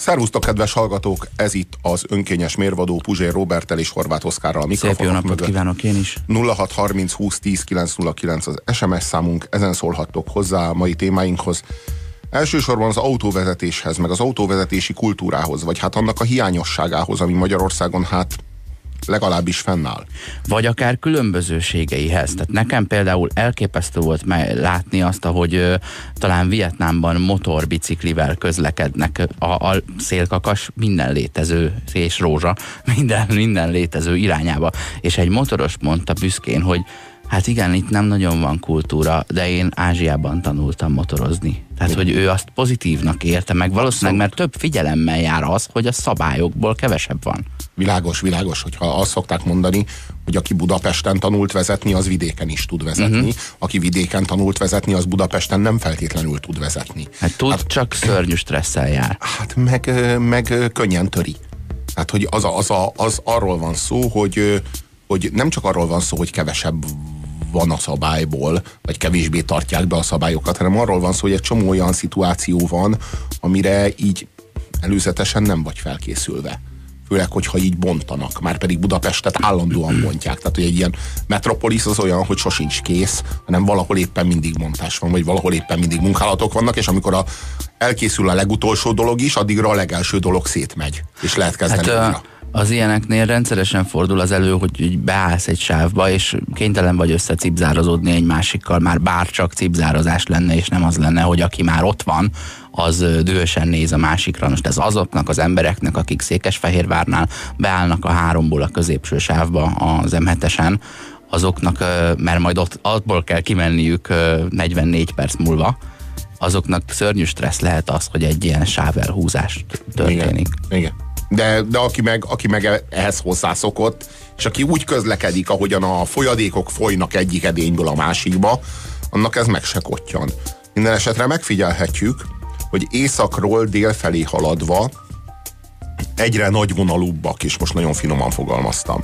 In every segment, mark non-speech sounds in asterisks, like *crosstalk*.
Szervusztok, kedves hallgatók! Ez itt az önkényes mérvadó Puzsér Robertel és Horváth Oszkárral a mikrofonok Szép jó napot mögött. kívánok én is! 0630 20 10 909 az SMS számunk, ezen szólhattok hozzá a mai témáinkhoz. Elsősorban az autóvezetéshez, meg az autóvezetési kultúrához, vagy hát annak a hiányosságához, ami Magyarországon hát legalábbis fennáll. Vagy akár különbözőségeihez. Tehát nekem például elképesztő volt látni azt, ahogy ö, talán Vietnámban motorbiciklivel közlekednek a, a szélkakas minden létező, és rózsa, *laughs* minden, minden létező irányába. És egy motoros mondta büszkén, hogy Hát igen, itt nem nagyon van kultúra, de én Ázsiában tanultam motorozni. Tehát, hogy ő azt pozitívnak érte, meg valószínűleg, mert több figyelemmel jár az, hogy a szabályokból kevesebb van. Világos, világos, hogyha azt szokták mondani, hogy aki Budapesten tanult vezetni, az vidéken is tud vezetni. Uh-huh. Aki vidéken tanult vezetni, az Budapesten nem feltétlenül tud vezetni. Hát tud, hát, csak szörnyű stresszel jár. Hát meg, meg könnyen töri. Hát, hogy az, az, az, az arról van szó, hogy, hogy nem csak arról van szó, hogy kevesebb van a szabályból, vagy kevésbé tartják be a szabályokat, hanem arról van szó, hogy egy csomó olyan szituáció van, amire így előzetesen nem vagy felkészülve főleg, hogyha így bontanak, már pedig Budapestet állandóan bontják. Tehát, hogy egy ilyen metropolis az olyan, hogy sosincs kész, hanem valahol éppen mindig montás van, vagy valahol éppen mindig munkálatok vannak, és amikor a, elkészül a legutolsó dolog is, addigra a legelső dolog szétmegy, és lehet kezdeni hát, az ilyeneknél rendszeresen fordul az elő, hogy beállsz egy sávba, és kénytelen vagy összecipzározódni egy másikkal, már bárcsak cipzározás lenne, és nem az lenne, hogy aki már ott van, az dühösen néz a másikra. Most ez azoknak az embereknek, akik Székesfehérvárnál beállnak a háromból a középső sávba az m azoknak, mert majd ott abból kell kimenniük 44 perc múlva, azoknak szörnyű stressz lehet az, hogy egy ilyen sávelhúzás történik. Igen. Igen de, de aki, meg, aki meg ehhez hozzászokott, és aki úgy közlekedik, ahogyan a folyadékok folynak egyik edényből a másikba, annak ez meg se kottyan. Minden esetre megfigyelhetjük, hogy északról dél felé haladva egyre nagyvonalúbbak, és most nagyon finoman fogalmaztam,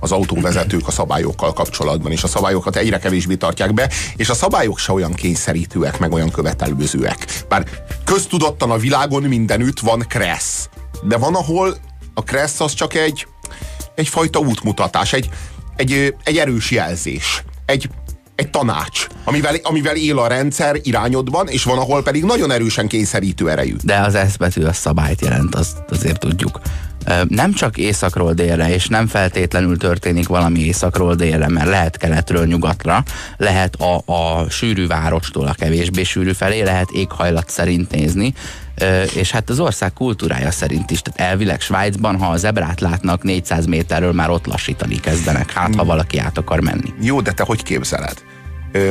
az autóvezetők a szabályokkal kapcsolatban, és a szabályokat egyre kevésbé tartják be, és a szabályok se olyan kényszerítőek, meg olyan követelőzőek. Bár köztudottan a világon mindenütt van kressz, de van, ahol a kressz az csak egy egyfajta útmutatás, egy, egy, egy erős jelzés, egy, egy tanács, amivel, amivel él a rendszer irányodban, és van, ahol pedig nagyon erősen kényszerítő erejű. De az S betű a szabályt jelent, azt azért tudjuk. Nem csak északról délre, és nem feltétlenül történik valami északról délre, mert lehet keletről nyugatra, lehet a, a sűrű várostól a kevésbé sűrű felé, lehet éghajlat szerint nézni, és hát az ország kultúrája szerint is, tehát elvileg Svájcban, ha az ebrát látnak 400 méterről, már ott lassítani kezdenek, hát ha valaki át akar menni. Jó, de te hogy képzeled?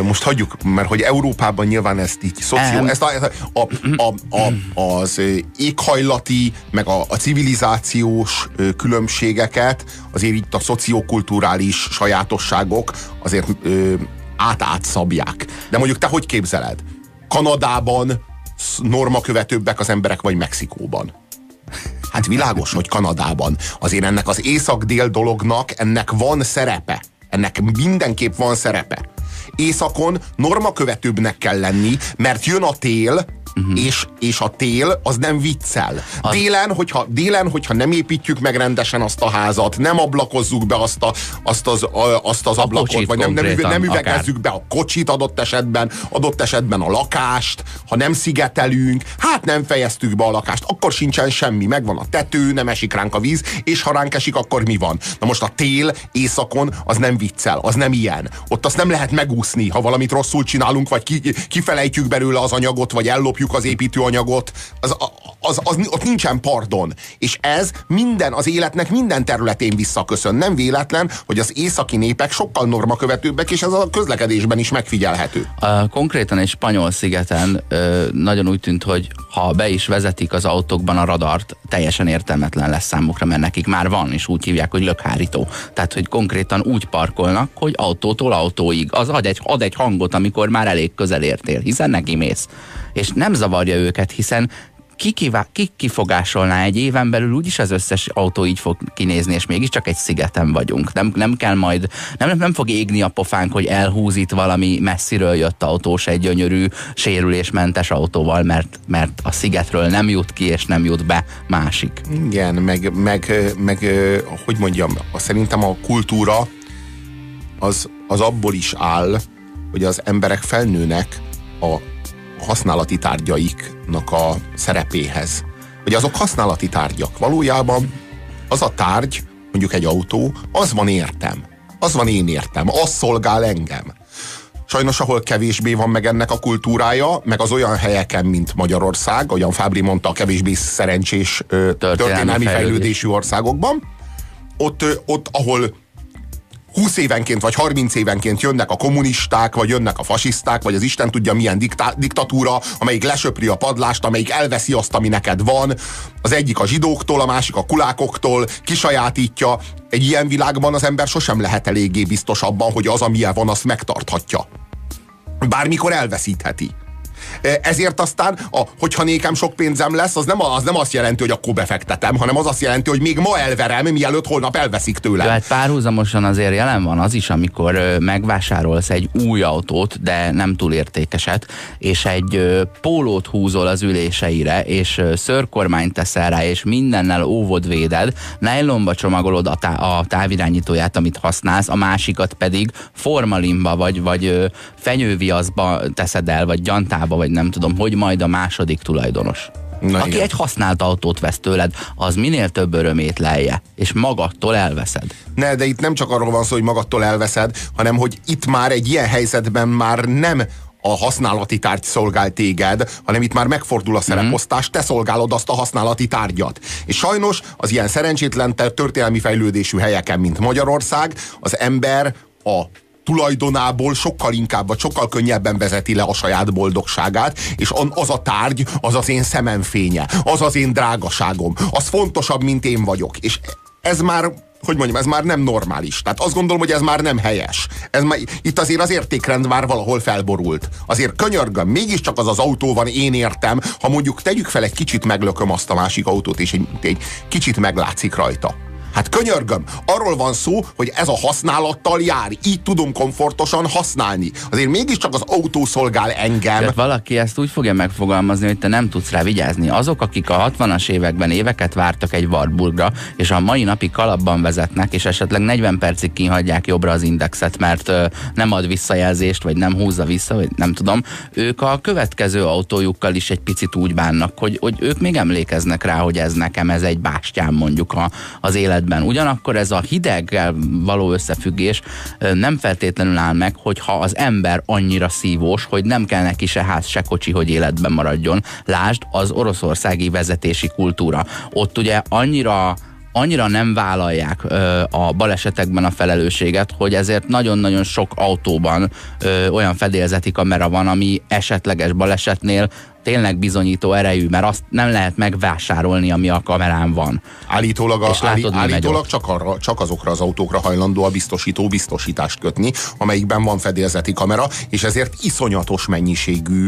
Most hagyjuk, mert hogy Európában nyilván ezt így szoció, ezt a, a, a, a, az éghajlati, meg a, a civilizációs különbségeket, azért itt a szociokulturális sajátosságok azért ö, át-átszabják. De mondjuk te hogy képzeled? Kanadában normakövetőbbek az emberek, vagy Mexikóban? Hát világos, hogy Kanadában. Azért ennek az észak-dél dolognak ennek van szerepe. Ennek mindenképp van szerepe. Északon normakövetőbbnek kell lenni, mert jön a tél, uh-huh. és, és a tél az nem viccel. Az... Délen, hogyha, délen, hogyha nem építjük meg rendesen azt a házat, nem ablakozzuk be azt, a, azt az, a, azt az a ablakot, vagy nem, nem, nem üvegezzük akár. be a kocsit adott esetben, adott esetben a lakást, ha nem szigetelünk, hát nem fejeztük be a lakást, akkor sincsen semmi, megvan a tető, nem esik ránk a víz, és ha ránk esik, akkor mi van? Na most a tél éjszakon az nem viccel, az nem ilyen. Ott azt nem lehet megúszni, ha valamit rosszul csinálunk, vagy ki, kifelejtjük belőle az anyagot, vagy ellopjuk használjuk az építőanyagot, az, az, az, az, ott nincsen pardon. És ez minden, az életnek minden területén visszaköszön. Nem véletlen, hogy az északi népek sokkal normakövetőbbek, és ez a közlekedésben is megfigyelhető. A, konkrétan egy spanyol szigeten ö, nagyon úgy tűnt, hogy ha be is vezetik az autókban a radart, teljesen értelmetlen lesz számukra, mert nekik már van, és úgy hívják, hogy lökhárító. Tehát, hogy konkrétan úgy parkolnak, hogy autótól autóig. Az ad egy, ad egy hangot, amikor már elég közel értél, hiszen neki mész és nem zavarja őket, hiszen ki, kivá, ki kifogásolná egy éven belül úgyis az összes autó így fog kinézni, és mégiscsak egy szigeten vagyunk. Nem, nem kell majd, nem, nem fog égni a pofánk, hogy elhúzít valami messziről jött autós egy gyönyörű, sérülésmentes autóval, mert, mert a szigetről nem jut ki, és nem jut be másik. Igen, meg, meg, meg hogy mondjam, szerintem a kultúra az, az abból is áll, hogy az emberek felnőnek a használati tárgyaiknak a szerepéhez. Hogy azok használati tárgyak. Valójában az a tárgy, mondjuk egy autó, az van értem. Az van én értem. Az szolgál engem. Sajnos, ahol kevésbé van meg ennek a kultúrája, meg az olyan helyeken, mint Magyarország, olyan Fábri mondta, a kevésbé szerencsés történelmi, történelmi fejlődésű országokban, ott, ott ahol 20 évenként vagy 30 évenként jönnek a kommunisták, vagy jönnek a fasiszták, vagy az Isten tudja milyen diktá- diktatúra, amelyik lesöpri a padlást, amelyik elveszi azt, ami neked van. Az egyik a zsidóktól, a másik a kulákoktól, kisajátítja. Egy ilyen világban az ember sosem lehet eléggé biztos abban, hogy az, amilyen van, azt megtarthatja. Bármikor elveszítheti. Ezért aztán, a, hogyha nékem sok pénzem lesz, az nem, az nem azt jelenti, hogy akkor befektetem, hanem az azt jelenti, hogy még ma elverem, mielőtt holnap elveszik tőlem. Ja, hát párhuzamosan azért jelen van az is, amikor megvásárolsz egy új autót, de nem túl értékeset, és egy pólót húzol az üléseire, és szörkormányt teszel rá, és mindennel óvod véded, nylonba csomagolod a, tá- a távirányítóját, amit használsz, a másikat pedig formalinba, vagy, vagy fenyőviaszba teszed el, vagy gyantába, vagy nem tudom, hogy majd a második tulajdonos. Na Aki igen. egy használt autót vesz tőled, az minél több örömét lelje, és magadtól elveszed. Ne, de itt nem csak arról van szó, hogy magadtól elveszed, hanem hogy itt már egy ilyen helyzetben már nem a használati tárgy szolgál téged, hanem itt már megfordul a szereposztás, te szolgálod azt a használati tárgyat. És sajnos az ilyen szerencsétlen történelmi fejlődésű helyeken, mint Magyarország, az ember a tulajdonából sokkal inkább, vagy sokkal könnyebben vezeti le a saját boldogságát, és az a tárgy, az az én szememfénye, az az én drágaságom, az fontosabb, mint én vagyok. És ez már hogy mondjam, ez már nem normális. Tehát azt gondolom, hogy ez már nem helyes. Ez már, itt azért az értékrend már valahol felborult. Azért könyörgöm, mégiscsak az az autó van, én értem, ha mondjuk tegyük fel egy kicsit meglököm azt a másik autót, és egy, egy kicsit meglátszik rajta Hát könyörgöm, arról van szó, hogy ez a használattal jár, így tudom komfortosan használni. Azért mégiscsak az autó szolgál engem. Tehát valaki ezt úgy fogja megfogalmazni, hogy te nem tudsz rá vigyázni. Azok, akik a 60-as években éveket vártak egy Wartburgra, és a mai napig kalapban vezetnek, és esetleg 40 percig kihagyják jobbra az indexet, mert ö, nem ad visszajelzést, vagy nem húzza vissza, vagy nem tudom, ők a következő autójukkal is egy picit úgy bánnak, hogy, hogy ők még emlékeznek rá, hogy ez nekem ez egy bástyám mondjuk a, az élet esetben. Ugyanakkor ez a hideggel való összefüggés nem feltétlenül áll meg, hogyha az ember annyira szívós, hogy nem kell neki se ház, se kocsi, hogy életben maradjon. Lásd az oroszországi vezetési kultúra. Ott ugye annyira annyira nem vállalják ö, a balesetekben a felelősséget, hogy ezért nagyon-nagyon sok autóban ö, olyan fedélzeti kamera van, ami esetleges balesetnél tényleg bizonyító erejű, mert azt nem lehet megvásárolni, ami a kamerán van. Állítólag, a, látod, állí, állítólag csak, arra, csak azokra az autókra hajlandó a biztosító biztosítást kötni, amelyikben van fedélzeti kamera, és ezért iszonyatos mennyiségű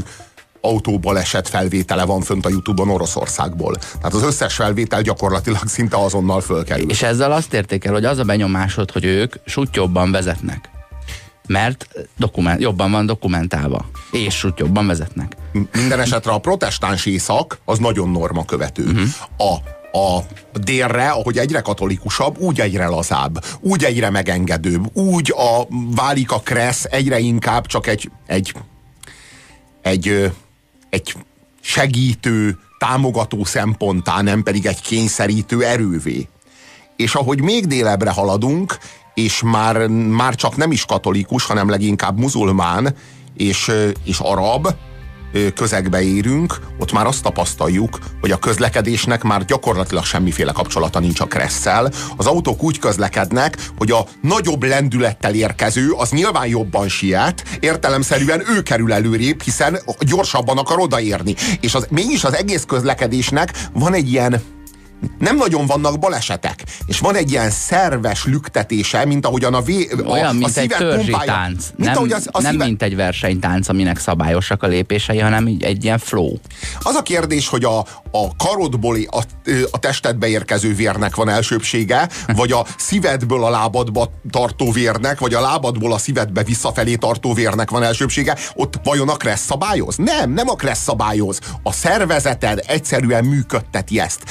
autóbaleset felvétele van fönt a Youtube-on Oroszországból. Tehát az összes felvétel gyakorlatilag szinte azonnal fölkerül. És ezzel azt érték el, hogy az a benyomásod, hogy ők sutyobban vezetnek. Mert dokument, jobban van dokumentálva. És sutyobban vezetnek. Minden esetre a protestáns észak az nagyon norma követő. Uh-huh. A a délre, ahogy egyre katolikusabb, úgy egyre lazább, úgy egyre megengedőbb, úgy a, válik a kressz egyre inkább csak egy, egy, egy egy segítő, támogató szemponttá, nem pedig egy kényszerítő erővé. És ahogy még délebre haladunk, és már, már csak nem is katolikus, hanem leginkább muzulmán és, és arab, közegbe érünk, ott már azt tapasztaljuk, hogy a közlekedésnek már gyakorlatilag semmiféle kapcsolata nincs a kresszel. Az autók úgy közlekednek, hogy a nagyobb lendülettel érkező az nyilván jobban siet, értelemszerűen ő kerül előrébb, hiszen gyorsabban akar odaérni. És az, mégis az egész közlekedésnek van egy ilyen nem nagyon vannak balesetek, és van egy ilyen szerves lüktetése, mint ahogyan a, vé, a Olyan, mint a egy törzsi pumpája, tánc. Mint nem, az, a nem szíve... mint egy versenytánc, aminek szabályosak a lépései, hanem egy, egy ilyen flow. Az a kérdés, hogy a, a karodból a, a testedbe érkező vérnek van elsőbsége, vagy a szívedből a lábadba tartó vérnek, vagy a lábadból a szívedbe visszafelé tartó vérnek van elsőbsége, ott vajon a kressz szabályoz? Nem, nem a kressz szabályoz. A szervezeted egyszerűen működteti ezt.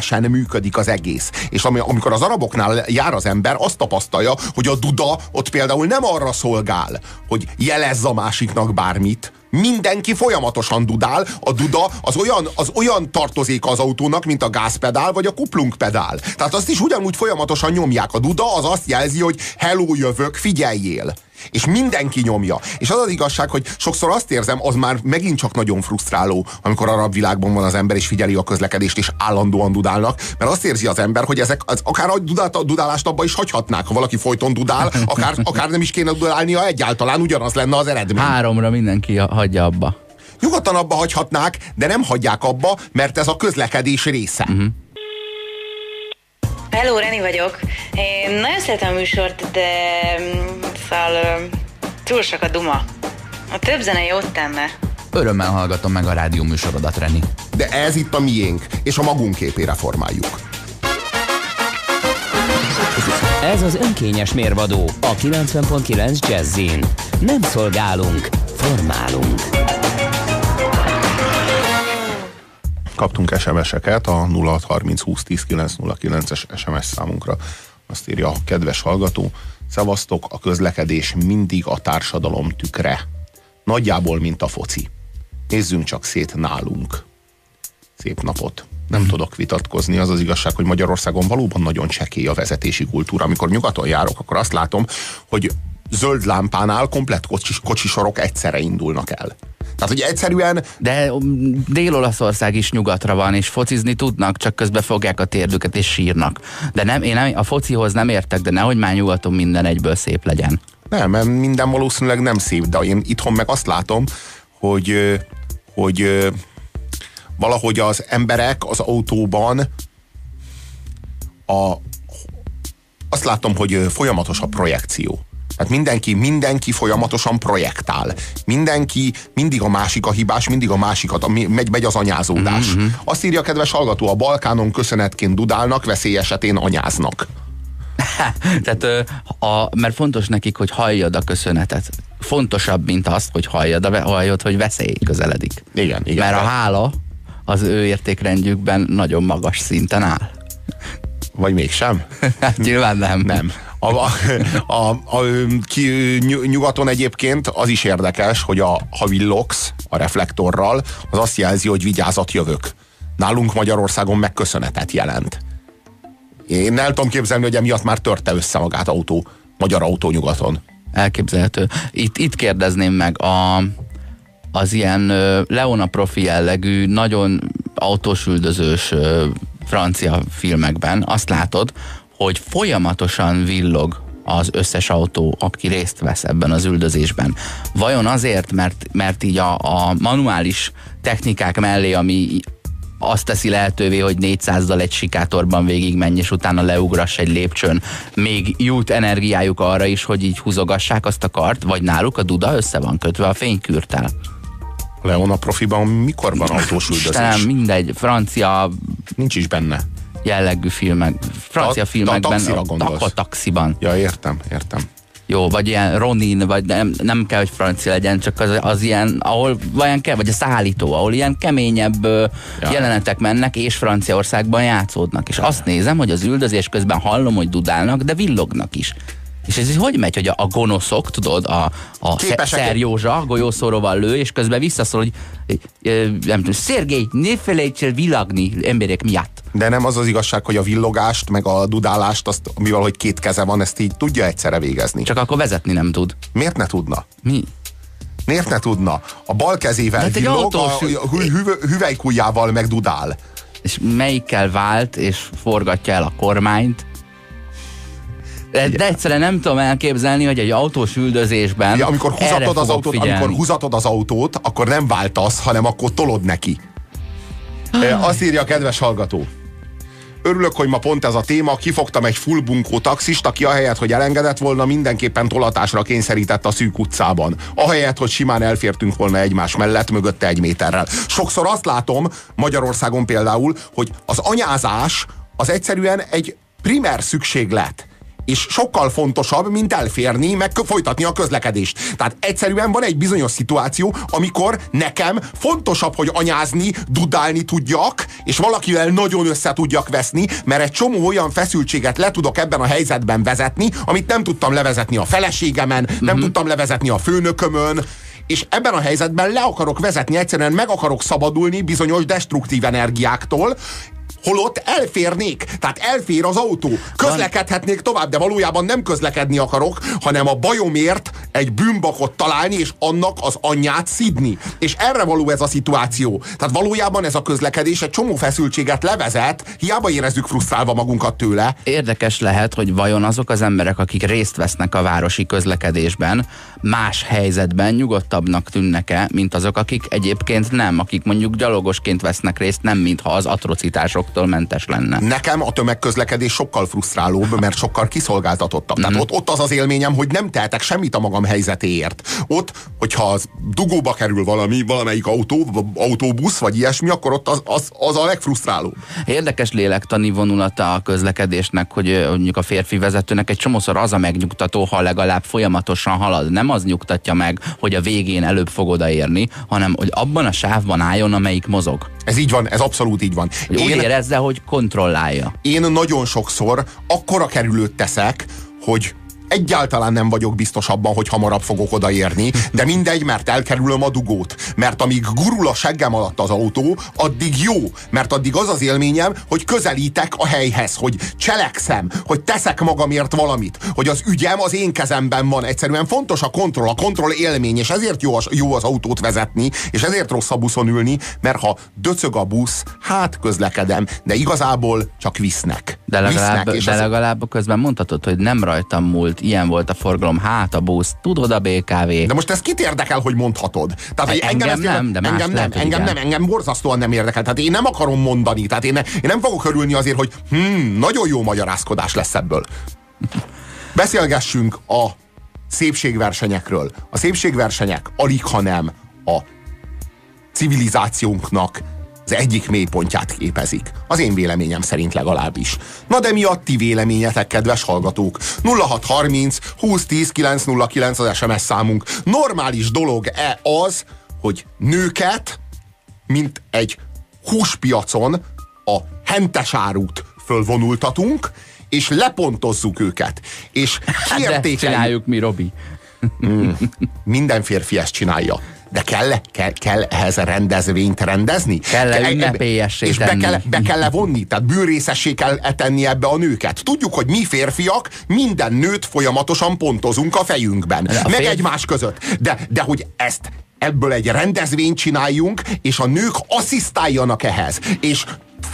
Szervesen működik az egész. És ami, amikor az araboknál jár az ember, azt tapasztalja, hogy a duda ott például nem arra szolgál, hogy jelezz a másiknak bármit, mindenki folyamatosan dudál, a duda az olyan, az olyan tartozék az autónak, mint a gázpedál vagy a kuplungpedál. Tehát azt is ugyanúgy folyamatosan nyomják. A duda az azt jelzi, hogy hello jövök, figyeljél és mindenki nyomja. És az az igazság, hogy sokszor azt érzem, az már megint csak nagyon frusztráló, amikor arab világban van az ember, és figyeli a közlekedést, és állandóan dudálnak, mert azt érzi az ember, hogy ezek az, akár a, dudát, a dudálást abba is hagyhatnák, ha valaki folyton dudál, *laughs* akár, akár nem is kéne dudálnia egyáltalán, ugyanaz lenne az eredmény. Háromra mindenki hagyja abba. Nyugodtan abba hagyhatnák, de nem hagyják abba, mert ez a közlekedés része. Uh-huh. Hello, Reni vagyok. Én nagyon szeretem a műsort, de szóval túl sok a duma. A több zene jót tenne. Örömmel hallgatom meg a rádió műsorodat, Reni. De ez itt a miénk, és a magunk képére formáljuk. Ez az önkényes mérvadó a 90.9 Jazzin. Nem szolgálunk, formálunk. Kaptunk SMS-eket a 0630 20 10 909-es SMS számunkra. Azt írja a kedves hallgató, Szevasztok, a közlekedés mindig a társadalom tükre. Nagyjából, mint a foci. Nézzünk csak szét nálunk. Szép napot. Nem hmm. tudok vitatkozni. Az az igazság, hogy Magyarországon valóban nagyon csekély a vezetési kultúra. Amikor nyugaton járok, akkor azt látom, hogy zöld lámpánál komplett kocsis, kocsisorok egyszerre indulnak el. Tehát, hogy egyszerűen... De um, Dél-Olaszország is nyugatra van, és focizni tudnak, csak közben fogják a térdüket és sírnak. De nem, én nem, a focihoz nem értek, de nehogy már nyugaton minden egyből szép legyen. Nem, mert minden valószínűleg nem szép, de én itthon meg azt látom, hogy, hogy valahogy az emberek az autóban a, azt látom, hogy folyamatos a projekció. Tehát mindenki, mindenki folyamatosan projektál. Mindenki, mindig a másik a hibás, mindig a másikat, megy, megy az anyázódás. Mm-hmm. Azt írja a kedves hallgató, a Balkánon köszönetként dudálnak, veszély esetén anyáznak. *laughs* Tehát, a, mert fontos nekik, hogy halljad a köszönetet. Fontosabb, mint azt, hogy halljad, a, halljad hogy veszély közeledik. Igen, igen. Mert a hála az ő értékrendjükben nagyon magas szinten áll. Vagy mégsem? *laughs* hát nyilván nem. Nem. A, a, a, a, ki, nyugaton egyébként az is érdekes, hogy a, ha villogsz a reflektorral, az azt jelzi, hogy vigyázat jövök. Nálunk Magyarországon megköszönetet jelent. Én el tudom képzelni, hogy emiatt már törte össze magát autó, magyar autó nyugaton. Elképzelhető. Itt, itt kérdezném meg a, az ilyen Leona profi jellegű, nagyon autósüldözős francia filmekben azt látod, hogy folyamatosan villog az összes autó, aki részt vesz ebben az üldözésben. Vajon azért, mert, mert így a, a manuális technikák mellé, ami azt teszi lehetővé, hogy 400-dal egy sikátorban végigmenj, és utána leugrass egy lépcsőn. Még jut energiájuk arra is, hogy így húzogassák azt a kart, vagy náluk a duda össze van kötve a fénykürtel. Leona profiban mikor van autós üldözés? Istenem, mindegy, francia... Nincs is benne jellegű filmek, francia ta, filmekben, ta, a, a taxiban. Ja, értem, értem. Jó, vagy ilyen Ronin, vagy nem, nem kell, hogy francia legyen, csak az, az ilyen, ahol vajon kell, vagy a szállító, ahol ilyen keményebb ja. jelenetek mennek, és Franciaországban játszódnak. És ja. azt nézem, hogy az üldözés közben hallom, hogy dudálnak, de villognak is. És ez hogy megy, hogy a, a gonoszok, tudod, a, a Szerjózsa golyószóróval lő, és közben visszaszól, hogy nem tudom, Szergély, ne felejts el villagni emberek miatt. De nem az az igazság, hogy a villogást, meg a dudálást, azt, mivel hogy két keze van, ezt így tudja egyszerre végezni. Csak akkor vezetni nem tud. Miért ne tudna? Mi? Miért ne tudna? A bal kezével hát villog, autós... a hü hü hüvelykujjával meg dudál. És melyikkel vált, és forgatja el a kormányt, de, egyszerűen nem tudom elképzelni, hogy egy autós üldözésben ja, amikor húzatod az autót, figyelni. amikor húzatod az autót, akkor nem váltasz, hanem akkor tolod neki. Ah. Azt írja a kedves hallgató. Örülök, hogy ma pont ez a téma. Kifogtam egy full bunkó taxist, aki ahelyett, hogy elengedett volna, mindenképpen tolatásra kényszerített a szűk utcában. Ahelyett, hogy simán elfértünk volna egymás mellett, mögötte egy méterrel. Sokszor azt látom, Magyarországon például, hogy az anyázás az egyszerűen egy primer szükséglet és sokkal fontosabb, mint elférni, meg folytatni a közlekedést. Tehát egyszerűen van egy bizonyos szituáció, amikor nekem fontosabb, hogy anyázni, dudálni tudjak, és valakivel nagyon össze tudjak veszni, mert egy csomó olyan feszültséget le tudok ebben a helyzetben vezetni, amit nem tudtam levezetni a feleségemen, nem mhm. tudtam levezetni a főnökömön, és ebben a helyzetben le akarok vezetni, egyszerűen meg akarok szabadulni bizonyos destruktív energiáktól, holott elférnék. Tehát elfér az autó. Közlekedhetnék tovább, de valójában nem közlekedni akarok, hanem a bajomért egy bűnbakot találni, és annak az anyját szidni. És erre való ez a szituáció. Tehát valójában ez a közlekedés egy csomó feszültséget levezet, hiába érezzük frusztrálva magunkat tőle. Érdekes lehet, hogy vajon azok az emberek, akik részt vesznek a városi közlekedésben, más helyzetben nyugodtabbnak tűnnek-e, mint azok, akik egyébként nem, akik mondjuk gyalogosként vesznek részt, nem mintha az atrocitásoktól mentes lenne. Nekem a tömegközlekedés sokkal frusztrálóbb, mert sokkal kiszolgáltatottabb. Tehát mm. ott, ott az az élményem, hogy nem tehetek semmit a magam helyzetéért. Ott, hogyha az dugóba kerül valami, valamelyik autó, autóbusz, vagy ilyesmi, akkor ott az, az, az a legfrusztrálóbb. Érdekes lélektani vonulata a közlekedésnek, hogy mondjuk a férfi vezetőnek egy csomószor az a megnyugtató, ha legalább folyamatosan halad. Nem az nyugtatja meg, hogy a végén előbb fog odaérni, hanem hogy abban a sávban álljon, amelyik mozog. Ez így van, ez abszolút így van. Hogy én, úgy érezze, hogy kontrollálja. Én nagyon sokszor akkora kerülőt teszek, hogy egyáltalán nem vagyok biztos abban, hogy hamarabb fogok odaérni, de mindegy, mert elkerülöm a dugót. Mert amíg gurul a seggem alatt az autó, addig jó. Mert addig az az élményem, hogy közelítek a helyhez, hogy cselekszem, hogy teszek magamért valamit, hogy az ügyem az én kezemben van. Egyszerűen fontos a kontroll, a kontroll élmény, és ezért jó az, jó az autót vezetni, és ezért rossz a buszon ülni, mert ha döcög a busz, hát közlekedem, de igazából csak visznek. De legalább, visznek, de legalább közben mondhatod, hogy nem rajtam múlt volt, ilyen volt a forgalom, hát a busz, tudod a BKV. De most ez kit érdekel, hogy mondhatod? Tehát, hogy engem, engem nem, de engem nem, engem nem, engem borzasztóan nem érdekel. Tehát én nem akarom mondani, tehát én, ne, én nem fogok örülni azért, hogy hmm, nagyon jó magyarázkodás lesz ebből. Beszélgessünk a szépségversenyekről. A szépségversenyek alig, ha nem a civilizációnknak az egyik mélypontját képezik. Az én véleményem szerint legalábbis. Na de mi a ti véleményetek, kedves hallgatók? 0630 2010 909 az SMS számunk. Normális dolog-e az, hogy nőket, mint egy húspiacon a hentes árut fölvonultatunk, és lepontozzuk őket. És *laughs* kiértékeljük. Hát csináljuk mi, Robi. Mm, minden férfi ezt csinálja de kell, kell, kell ehhez a rendezvényt rendezni? Kell, kell ünnepélyessé És be kell, be kell levonni, tehát bűrészessé kell tenni ebbe a nőket. Tudjuk, hogy mi férfiak minden nőt folyamatosan pontozunk a fejünkben, a meg fér... egymás között. De, de hogy ezt ebből egy rendezvényt csináljunk, és a nők asszisztáljanak ehhez. És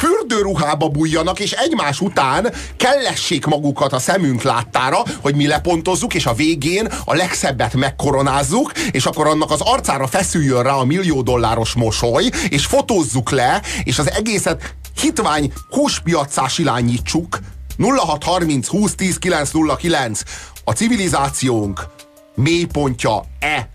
fürdőruhába bújjanak, és egymás után kellessék magukat a szemünk láttára, hogy mi lepontozzuk, és a végén a legszebbet megkoronázzuk, és akkor annak az arcára feszüljön rá a millió dolláros mosoly, és fotózzuk le, és az egészet hitvány húspiacá silányítsuk. 0630 20 10 909 a civilizációnk mélypontja-e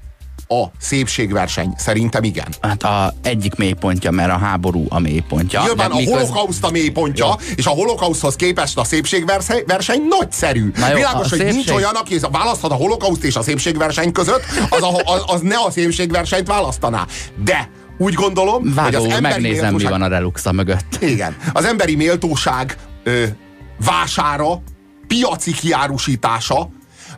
a szépségverseny? Szerintem igen. Hát a egyik mélypontja, mert a háború a mélypontja. Nyilván a holokauszt a mélypontja, Jó. és a holokauszhoz képest a szépségverseny nagyszerű. Na jó, Világos, hogy szépség... nincs olyan, aki választhat a holokauszt és a szépségverseny között, az, a, az, az ne a szépségversenyt választaná. De úgy gondolom, Vágó, hogy az emberi megnézem, méltóság... mi van a reluxa mögött. Igen. Az emberi méltóság ö, vására, piaci kiárusítása,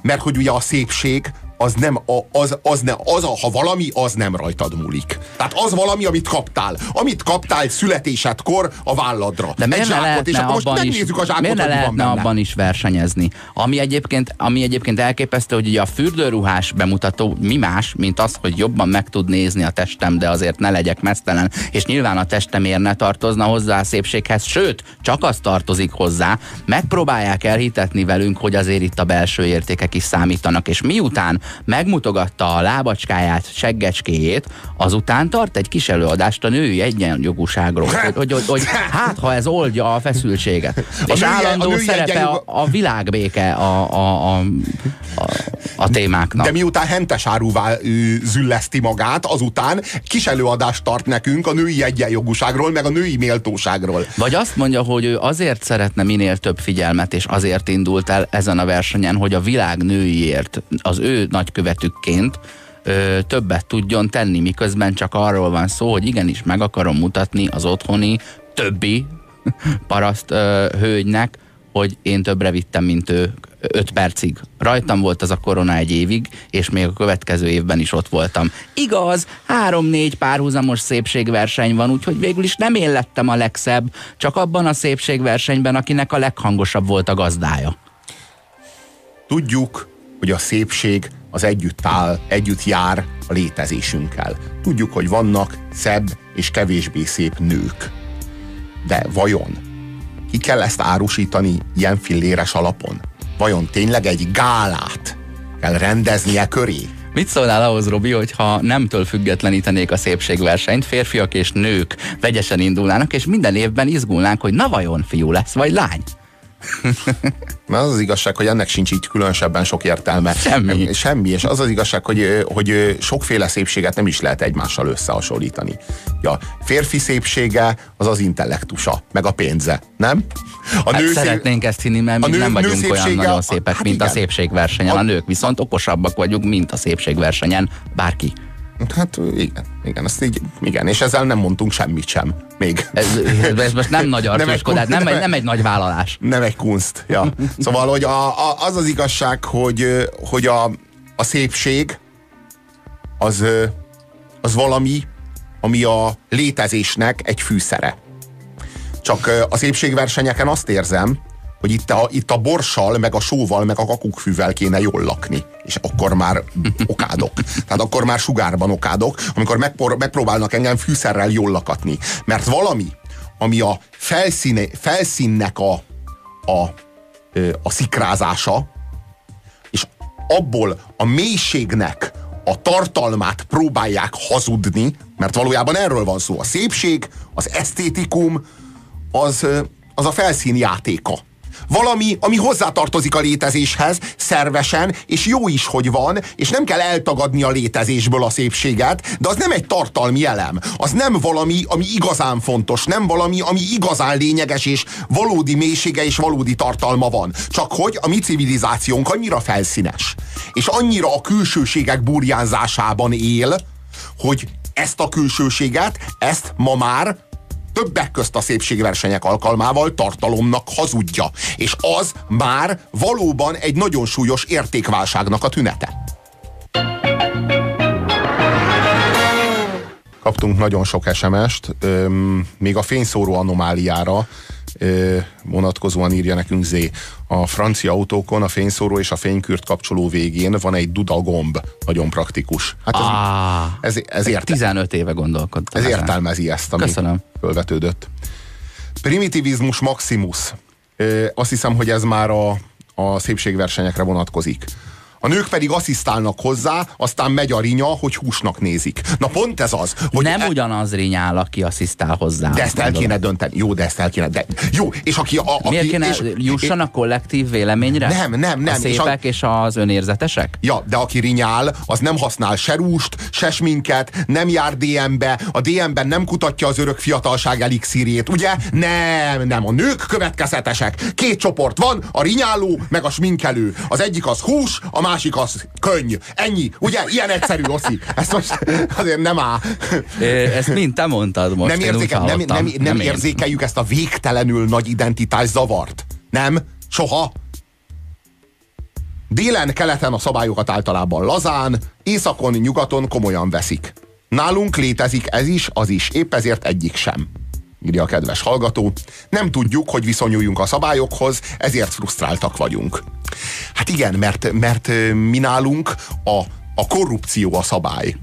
mert hogy ugye a szépség az nem, a, az, az, ne, az a, ha valami, az nem rajtad múlik. Tehát az valami, amit kaptál. Amit kaptál születésedkor a válladra. De miért ne lehetne és akkor most megnézzük a zsákot, miért ne lehetne van abban is versenyezni? Ami egyébként, ami egyébként elképesztő, hogy ugye a fürdőruhás bemutató mi más, mint az, hogy jobban meg tud nézni a testem, de azért ne legyek mesztelen, és nyilván a testemért ne tartozna hozzá a szépséghez, sőt, csak az tartozik hozzá, megpróbálják elhitetni velünk, hogy azért itt a belső értékek is számítanak, és miután megmutogatta a lábacskáját, seggecskéjét, azután tart egy kis előadást a női egyenjogúságról, hogy, hogy, hogy, hogy hát ha ez oldja a feszültséget. A és női, állandó a szerepe egyenjog... a, a világbéke a, a, a, a, a témáknak. De miután hentes áruvá zülleszti magát, azután kis előadást tart nekünk a női egyenjogúságról, meg a női méltóságról. Vagy azt mondja, hogy ő azért szeretne minél több figyelmet, és azért indult el ezen a versenyen, hogy a világ nőiért az ő nagykövetükként ö, többet tudjon tenni, miközben csak arról van szó, hogy igenis meg akarom mutatni az otthoni többi *laughs* paraszt ö, hölgynek, hogy én többre vittem, mint ő öt percig. Rajtam volt az a korona egy évig, és még a következő évben is ott voltam. Igaz, három-négy párhuzamos szépségverseny van, úgyhogy végül is nem én lettem a legszebb, csak abban a szépségversenyben, akinek a leghangosabb volt a gazdája. Tudjuk, hogy a szépség az együtt áll, együtt jár a létezésünkkel. Tudjuk, hogy vannak szebb és kevésbé szép nők. De vajon ki kell ezt árusítani ilyen filléres alapon? Vajon tényleg egy gálát kell rendeznie köré? Mit szólnál ahhoz, Robi, hogyha nemtől függetlenítenék a szépségversenyt, férfiak és nők vegyesen indulnának, és minden évben izgulnánk, hogy na vajon fiú lesz, vagy lány? *laughs* Na az az igazság, hogy ennek sincs így különösebben sok értelme. Semmi. Semmi, és az az igazság, hogy, hogy sokféle szépséget nem is lehet egymással összehasonlítani. Ja, férfi szépsége az az intellektusa, meg a pénze, nem? A hát nő szeretnénk ezt hinni, mert mi nő, nem vagyunk olyan nagyon szépek, hát mint igen. a szépségversenyen. A... a nők viszont okosabbak vagyunk, mint a szépségversenyen bárki. Hát igen, igen, azt így, igen, és ezzel nem mondtunk semmit sem, még. Ez, ez most nem nagy arcoskodás, nem, nem, egy, nem egy nagy vállalás. Nem egy kunst, ja. Szóval, hogy a, a, az az igazság, hogy, hogy a, a szépség az, az valami, ami a létezésnek egy fűszere. Csak a szépségversenyeken azt érzem, hogy itt a, itt a borssal, meg a sóval, meg a kakukkfűvel kéne jól lakni. És akkor már okádok. Tehát akkor már sugárban okádok, amikor megpor, megpróbálnak engem fűszerrel jól lakatni. Mert valami, ami a felszíne, felszínnek a, a, a szikrázása, és abból a mélységnek a tartalmát próbálják hazudni, mert valójában erről van szó. A szépség, az esztétikum, az, az a felszín játéka valami, ami hozzátartozik a létezéshez, szervesen, és jó is, hogy van, és nem kell eltagadni a létezésből a szépséget, de az nem egy tartalmi elem. Az nem valami, ami igazán fontos, nem valami, ami igazán lényeges, és valódi mélysége és valódi tartalma van. Csak hogy a mi civilizációnk annyira felszínes, és annyira a külsőségek burjánzásában él, hogy ezt a külsőséget, ezt ma már többek közt a szépségversenyek alkalmával tartalomnak hazudja. És az már valóban egy nagyon súlyos értékválságnak a tünete. Kaptunk nagyon sok SMS-t, még a fényszóró anomáliára vonatkozóan írja nekünk Zé. A francia autókon a fényszóró és a fénykürt kapcsoló végén van egy dudagomb, nagyon praktikus. Hát ez, ah, ez, ez érte, 15 éve gondolkodtam. Ez ezen. értelmezi ezt, ami Köszönöm. fölvetődött. Primitivizmus maximus. Azt hiszem, hogy ez már a, a szépségversenyekre vonatkozik. A nők pedig asszisztálnak hozzá, aztán megy a rinya, hogy húsnak nézik. Na pont ez az. Hogy nem e... ugyanaz rinyál, aki asszisztál hozzá. De ezt el kéne dönteni. Jó, de ezt el kéne. De... Jó, és aki... A, aki Miért kéne és, jusson a kollektív véleményre? Nem, nem, nem. A szépek és, a... és az önérzetesek? Ja, de aki rinyál, az nem használ se rúst, se sminket, nem jár DM-be, a DM-ben nem kutatja az örök fiatalság elixírjét, ugye? Nem, nem, a nők következetesek. Két csoport van, a rinyáló, meg a sminkelő. Az egyik az hús, a másik az könny. Ennyi. Ugye? Ilyen egyszerű, Oszi. Ezt most azért nem áll. Ezt mind te mondtad most. Nem, érzéke, nem, nem, nem, nem érzékeljük ezt a végtelenül nagy identitás zavart. Nem? Soha? Délen, keleten a szabályokat általában lazán, északon, nyugaton komolyan veszik. Nálunk létezik ez is, az is, épp ezért egyik sem írja a kedves hallgató. Nem tudjuk, hogy viszonyuljunk a szabályokhoz, ezért frusztráltak vagyunk. Hát igen, mert, mert mi nálunk a, a korrupció a szabály.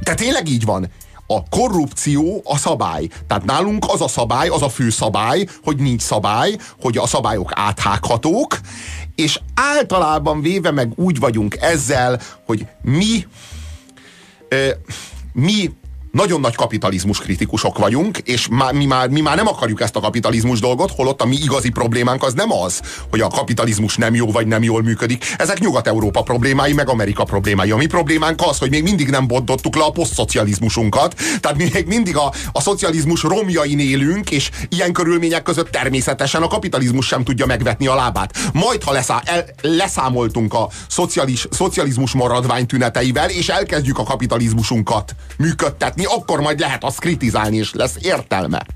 De tényleg így van. A korrupció a szabály. Tehát nálunk az a szabály, az a fő szabály, hogy nincs szabály, hogy a szabályok áthághatók, és általában véve meg úgy vagyunk ezzel, hogy mi ö, mi nagyon nagy kapitalizmus kritikusok vagyunk, és má, mi, már, mi már nem akarjuk ezt a kapitalizmus dolgot, holott a mi igazi problémánk az nem az, hogy a kapitalizmus nem jó vagy nem jól működik. Ezek Nyugat-Európa problémái, meg Amerika problémái. A mi problémánk az, hogy még mindig nem bontottuk le a posztszocializmusunkat, tehát mi még mindig a, a szocializmus romjain élünk, és ilyen körülmények között természetesen a kapitalizmus sem tudja megvetni a lábát. Majd, ha leszá, el, leszámoltunk a szocialis, szocializmus maradvány tüneteivel, és elkezdjük a kapitalizmusunkat működtetni, vitatni, akkor majd lehet azt kritizálni, és lesz értelme.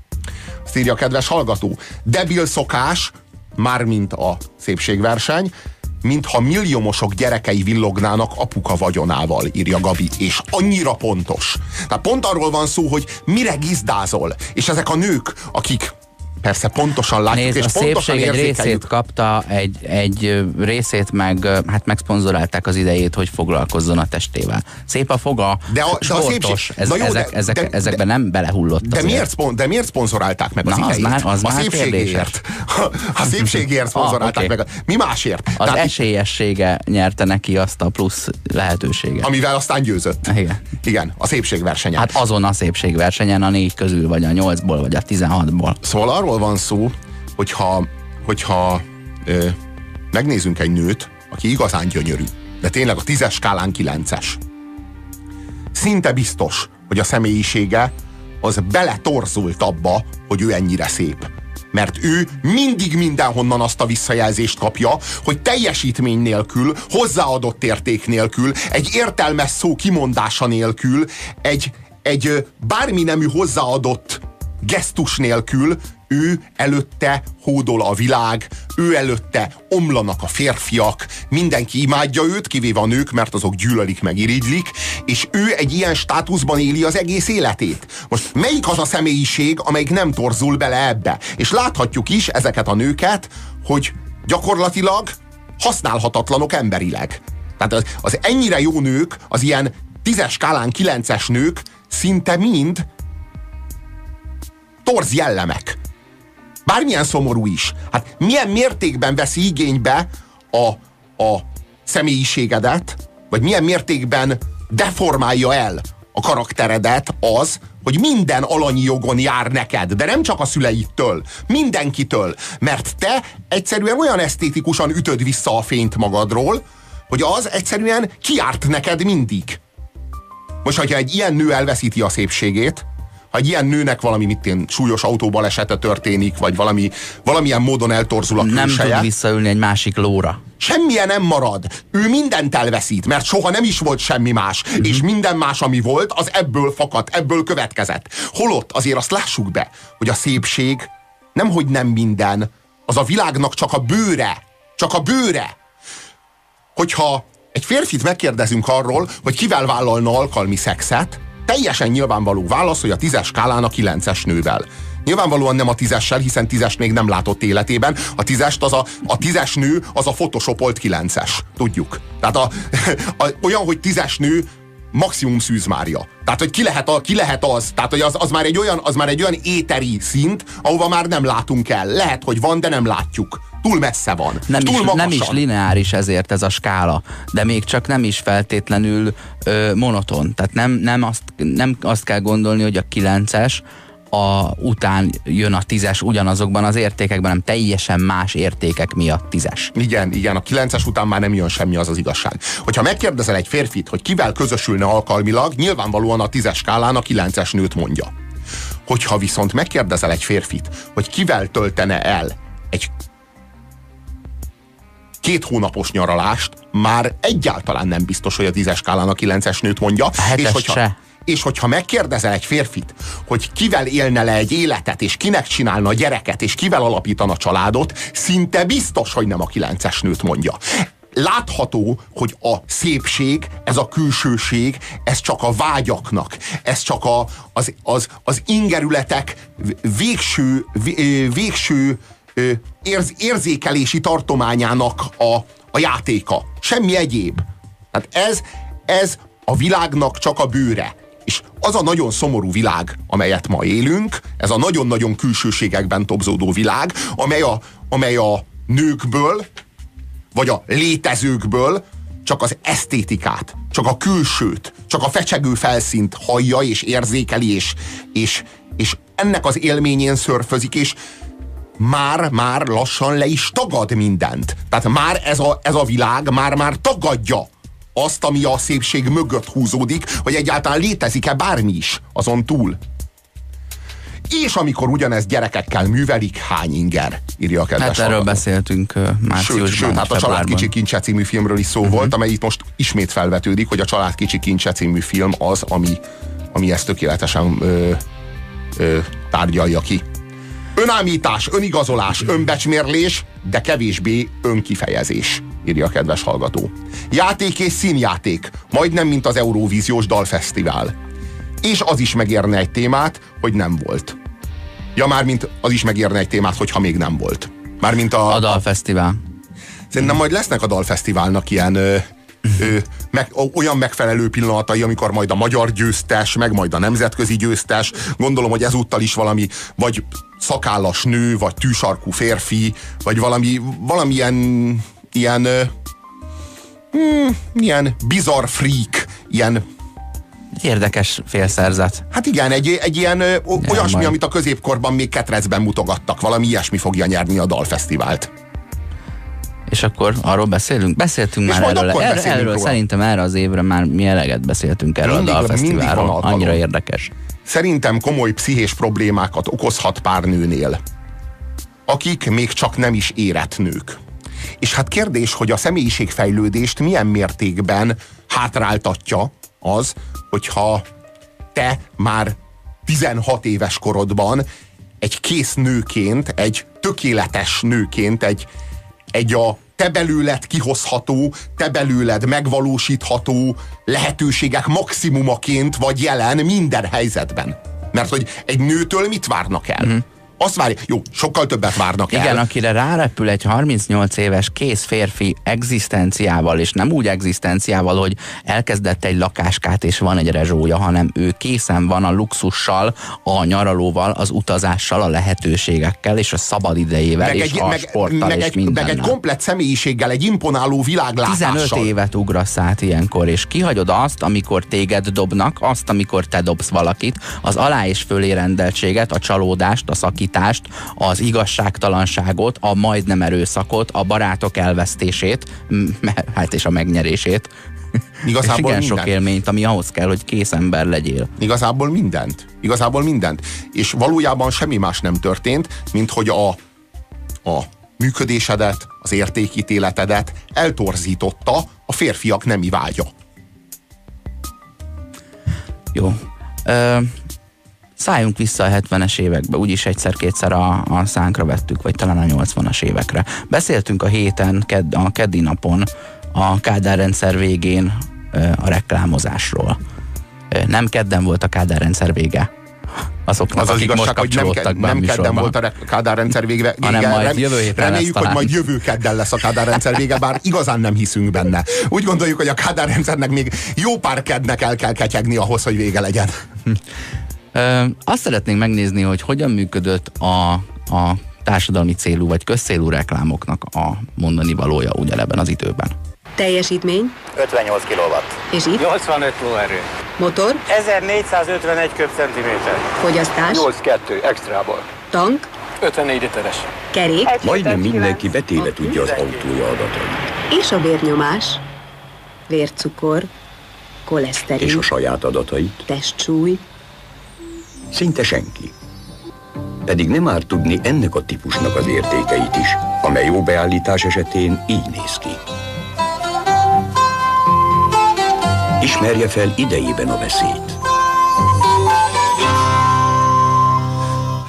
Azt írja a kedves hallgató. Debil szokás, mármint a szépségverseny, mintha milliómosok gyerekei villognának apuka vagyonával, írja Gabi, és annyira pontos. Tehát pont arról van szó, hogy mire gizdázol, és ezek a nők, akik Persze, pontosan látjuk, Nézd, és a pontosan szépség egy részét kapta, egy, egy részét meg, hát megszponzorálták az idejét, hogy foglalkozzon a testével. Szép a foga, de a, de a szépség, ez, jó, ezek, de, ezek, de, ezekben nem belehullott de miért, de miért szponzorálták meg az Na, idejét? Az már, az a már szépségért. *laughs* A, *laughs* a szépségért szponzorálták ah, okay. meg. Mi másért? Az Tehát, esélyessége nyerte neki azt a plusz lehetőséget. Amivel aztán győzött. Igen. Igen, a szépségversenyen. Hát azon a szépségversenyen a négy közül, vagy a nyolcból, vagy a tizenhatból. Szóval arról arról van szó, hogyha, hogyha ö, megnézünk egy nőt, aki igazán gyönyörű, de tényleg a tízes skálán kilences. Szinte biztos, hogy a személyisége az beletorzult abba, hogy ő ennyire szép. Mert ő mindig mindenhonnan azt a visszajelzést kapja, hogy teljesítmény nélkül, hozzáadott érték nélkül, egy értelmes szó kimondása nélkül, egy, egy bármi nemű hozzáadott gesztus nélkül ő előtte hódol a világ, ő előtte omlanak a férfiak, mindenki imádja őt, kivéve a nők, mert azok gyűlölik meg irigylik, és ő egy ilyen státuszban éli az egész életét. Most melyik az a személyiség, amelyik nem torzul bele ebbe? És láthatjuk is ezeket a nőket, hogy gyakorlatilag használhatatlanok emberileg. Tehát az, az ennyire jó nők, az ilyen tízes skálán kilences nők szinte mind torz jellemek. Bármilyen szomorú is. Hát milyen mértékben veszi igénybe a, a személyiségedet, vagy milyen mértékben deformálja el a karakteredet az, hogy minden alanyi jogon jár neked, de nem csak a szüleitől, mindenkitől, mert te egyszerűen olyan esztétikusan ütöd vissza a fényt magadról, hogy az egyszerűen kiárt neked mindig. Most, hogyha egy ilyen nő elveszíti a szépségét, ha egy ilyen nőnek valami mit én, súlyos autóbalesete történik, vagy valami, valamilyen módon eltorzul a külseje. Nem tud visszaülni egy másik lóra. Semmilyen nem marad. Ő mindent elveszít, mert soha nem is volt semmi más. Mm-hmm. És minden más, ami volt, az ebből fakadt, ebből következett. Holott azért azt lássuk be, hogy a szépség nemhogy nem minden, az a világnak csak a bőre. Csak a bőre. Hogyha egy férfit megkérdezünk arról, hogy kivel vállalna alkalmi szexet, teljesen nyilvánvaló válasz, hogy a tízes skálán a kilences nővel. Nyilvánvalóan nem a tízessel, hiszen tízest még nem látott életében. A tízest az a, a tízes nő az a photoshopolt kilences. Tudjuk. Tehát a, *laughs* a, olyan, hogy tízes nő maximum Szűz Mária. Tehát, hogy ki lehet, a, ki lehet az, tehát, hogy az, az, már egy olyan, az már egy olyan éteri szint, ahova már nem látunk el. Lehet, hogy van, de nem látjuk. Túl messze van. Nem, túl is, nem is lineáris ezért ez a skála, de még csak nem is feltétlenül ö, monoton. Tehát nem, nem, azt, nem azt kell gondolni, hogy a kilences a, után jön a tízes ugyanazokban az értékekben, hanem teljesen más értékek miatt tízes. Igen, igen, a kilences után már nem jön semmi, az az igazság. Hogyha megkérdezel egy férfit, hogy kivel közösülne alkalmilag, nyilvánvalóan a tízes skálán a kilences nőt mondja. Hogyha viszont megkérdezel egy férfit, hogy kivel töltene el egy két hónapos nyaralást, már egyáltalán nem biztos, hogy a tízes skálán a kilences nőt mondja. A és hogyha, se és hogyha megkérdezel egy férfit, hogy kivel élne le egy életet, és kinek csinálna gyereket, és kivel alapítana családot, szinte biztos, hogy nem a kilences nőt mondja látható, hogy a szépség, ez a külsőség, ez csak a vágyaknak, ez csak a, az, az, az ingerületek végső, végső érz, érzékelési tartományának a, a játéka. Semmi egyéb. Tehát ez, ez a világnak csak a bőre. És az a nagyon szomorú világ, amelyet ma élünk, ez a nagyon-nagyon külsőségekben tobzódó világ, amely a, amely a nőkből, vagy a létezőkből csak az esztétikát, csak a külsőt, csak a fecsegő felszínt hallja és érzékeli, és, és, és ennek az élményén szörfözik, és már, már lassan le is tagad mindent. Tehát már ez a, ez a világ már-már tagadja azt, ami a szépség mögött húzódik, hogy egyáltalán létezik-e bármi is azon túl. És amikor ugyanezt gyerekekkel művelik, hány inger, írja a kedves Hát erről hallgató. beszéltünk uh, márciusban. Sőt, sőt hát a Család Kicsi Kincse című filmről is szó uh-huh. volt, amely itt most ismét felvetődik, hogy a Család Kicsi Kincse című film az, ami, ami ezt tökéletesen ö, ö, tárgyalja ki. Önámítás, önigazolás, önbecsmérlés, de kevésbé önkifejezés, írja a kedves hallgató. Játék és színjáték, majdnem mint az Eurovíziós Dalfesztivál. És az is megérne egy témát, hogy nem volt. Ja, már mint az is megérne egy témát, hogyha még nem volt. Mármint a, A Dalfesztivál. Szerintem majd lesznek a dalfesztiválnak ilyen ö, meg, olyan megfelelő pillanatai, amikor majd a magyar győztes, meg majd a nemzetközi győztes, gondolom, hogy ezúttal is valami, vagy szakállas nő, vagy tűsarkú férfi, vagy valami, valamilyen ilyen ö, hmm, ilyen bizarr freak, ilyen Egy érdekes félszerzet. Hát igen, egy, egy ilyen ö, olyasmi, majd. amit a középkorban még ketrecben mutogattak. Valami ilyesmi fogja nyerni a dalfesztivált. És akkor arról beszélünk? Beszéltünk És már majd erről. akkor erről, erről róla. szerintem erre az évre már mi eleget beszéltünk erről Mindig- a Dalfesztiválról. Annyira érdekes. Szerintem komoly pszichés problémákat okozhat pár nőnél, akik még csak nem is érett nők. És hát kérdés, hogy a személyiségfejlődést milyen mértékben hátráltatja az, hogyha te már 16 éves korodban egy kész nőként, egy tökéletes nőként, egy, egy a te belőled kihozható, te belőled megvalósítható lehetőségek maximumaként vagy jelen minden helyzetben. Mert hogy egy nőtől mit várnak el? Uh-huh. Azt várja, jó, sokkal többet várnak el. Igen, akire rárepül egy 38 éves kész férfi egzisztenciával, és nem úgy egzisztenciával, hogy elkezdett egy lakáskát, és van egy rezsója, hanem ő készen van a luxussal, a nyaralóval, az utazással, a lehetőségekkel, és a szabad idejével, és a sporttal, meg, és egy, meg mindennel. egy komplet személyiséggel, egy imponáló 15 világlátással. évet ugrasz át ilyenkor, és kihagyod azt, amikor téged dobnak, azt, amikor te dobsz valakit, az alá és fölé rendeltséget, a csalódást, a szakítást, az igazságtalanságot, a majdnem erőszakot, a barátok elvesztését, hát és a megnyerését. Igazából és igen sok minden. élményt, ami ahhoz kell, hogy kész ember legyél. Igazából mindent. Igazából mindent. És valójában semmi más nem történt, mint hogy a, a működésedet, az értékítéletedet eltorzította a férfiak nemi vágya. Jó. Ö, szálljunk vissza a 70-es évekbe, úgyis egyszer-kétszer a, a szánkra vettük, vagy talán a 80-as évekre. Beszéltünk a héten, kedd, a keddi napon a Kádár rendszer végén a reklámozásról. Nem kedden volt a Kádár rendszer vége. Azoknak, Az az igazság, hogy nem, ke- nem kedden volt a Kádár rendszer vége. Hanem vége. majd jövő héten Reméljük, lesz hogy majd jövő kedden lesz a Kádár rendszer vége, bár igazán nem hiszünk benne. Úgy gondoljuk, hogy a Kádár rendszernek még jó pár kednek el kell ketyegni ahhoz, hogy vége legyen. Azt szeretnénk megnézni, hogy hogyan működött a, a társadalmi célú vagy közcélú reklámoknak a mondani valója ugyanebben az időben. Teljesítmény 58 kW. és itt 85 lóerő. motor, 1451 köbcentiméter. fogyasztás, 82 extrából. tank, 54 literes. kerék Majdnem mindenki betéve tudja az autója adatait. és a vérnyomás, vércukor, koleszterin, És a saját adatait testsúly, szinte senki. Pedig nem árt tudni ennek a típusnak az értékeit is, amely jó beállítás esetén így néz ki. Ismerje fel idejében a veszélyt.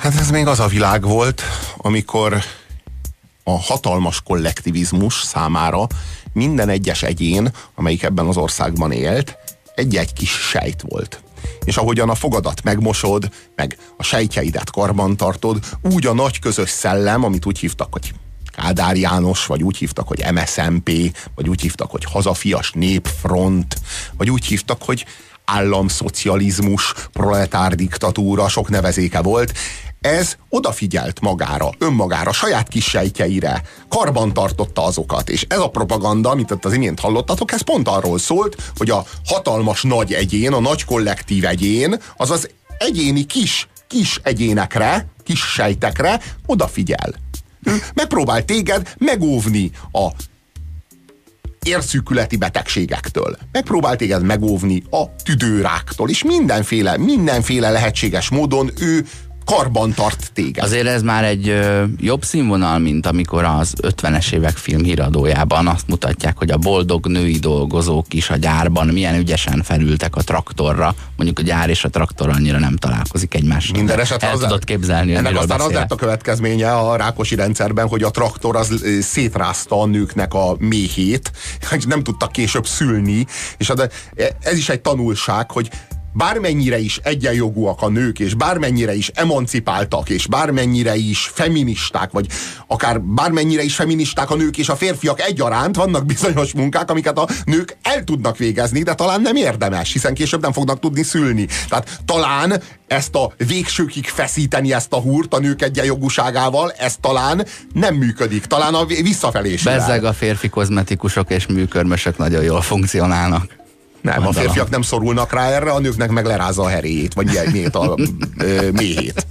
Hát ez még az a világ volt, amikor a hatalmas kollektivizmus számára minden egyes egyén, amelyik ebben az országban élt, egy-egy kis sejt volt. És ahogyan a fogadat megmosod, meg a sejtjeidet karban tartod, úgy a nagy közös szellem, amit úgy hívtak, hogy Kádár János, vagy úgy hívtak, hogy MSMP, vagy úgy hívtak, hogy Hazafias Népfront, vagy úgy hívtak, hogy államszocializmus, proletár diktatúra, sok nevezéke volt. Ez odafigyelt magára, önmagára, saját kis sejtjeire, karban azokat. És ez a propaganda, amit ott az imént hallottatok, ez pont arról szólt, hogy a hatalmas nagy egyén, a nagy kollektív egyén, az az egyéni kis, kis egyénekre, kis sejtekre odafigyel. Ő megpróbál téged megóvni a érszűkületi betegségektől. Megpróbál téged megóvni a tüdőráktól, és mindenféle, mindenféle lehetséges módon ő karban tart téged. Azért ez már egy ö, jobb színvonal, mint amikor az 50-es évek filmhíradójában azt mutatják, hogy a boldog női dolgozók is a gyárban milyen ügyesen felültek a traktorra. Mondjuk a gyár és a traktor annyira nem találkozik egymással. Minden esetre El az- tudod képzelni, hogy Ennek aztán az beszélek. lett a következménye a rákosi rendszerben, hogy a traktor az szétrázta a nőknek a méhét, *laughs* és nem tudtak később szülni, és az- ez is egy tanulság, hogy bármennyire is egyenjogúak a nők, és bármennyire is emancipáltak, és bármennyire is feministák, vagy akár bármennyire is feministák a nők és a férfiak egyaránt, vannak bizonyos munkák, amiket a nők el tudnak végezni, de talán nem érdemes, hiszen később nem fognak tudni szülni. Tehát talán ezt a végsőkig feszíteni ezt a húrt a nők egyenjogúságával, ez talán nem működik. Talán a visszafelé is. Bezzeg a férfi kozmetikusok és műkörmösök nagyon jól funkcionálnak. Nem, a férfiak nem szorulnak rá erre, a nőknek meg lerázza a heréjét, vagy ilyen, miért a ö, méhét.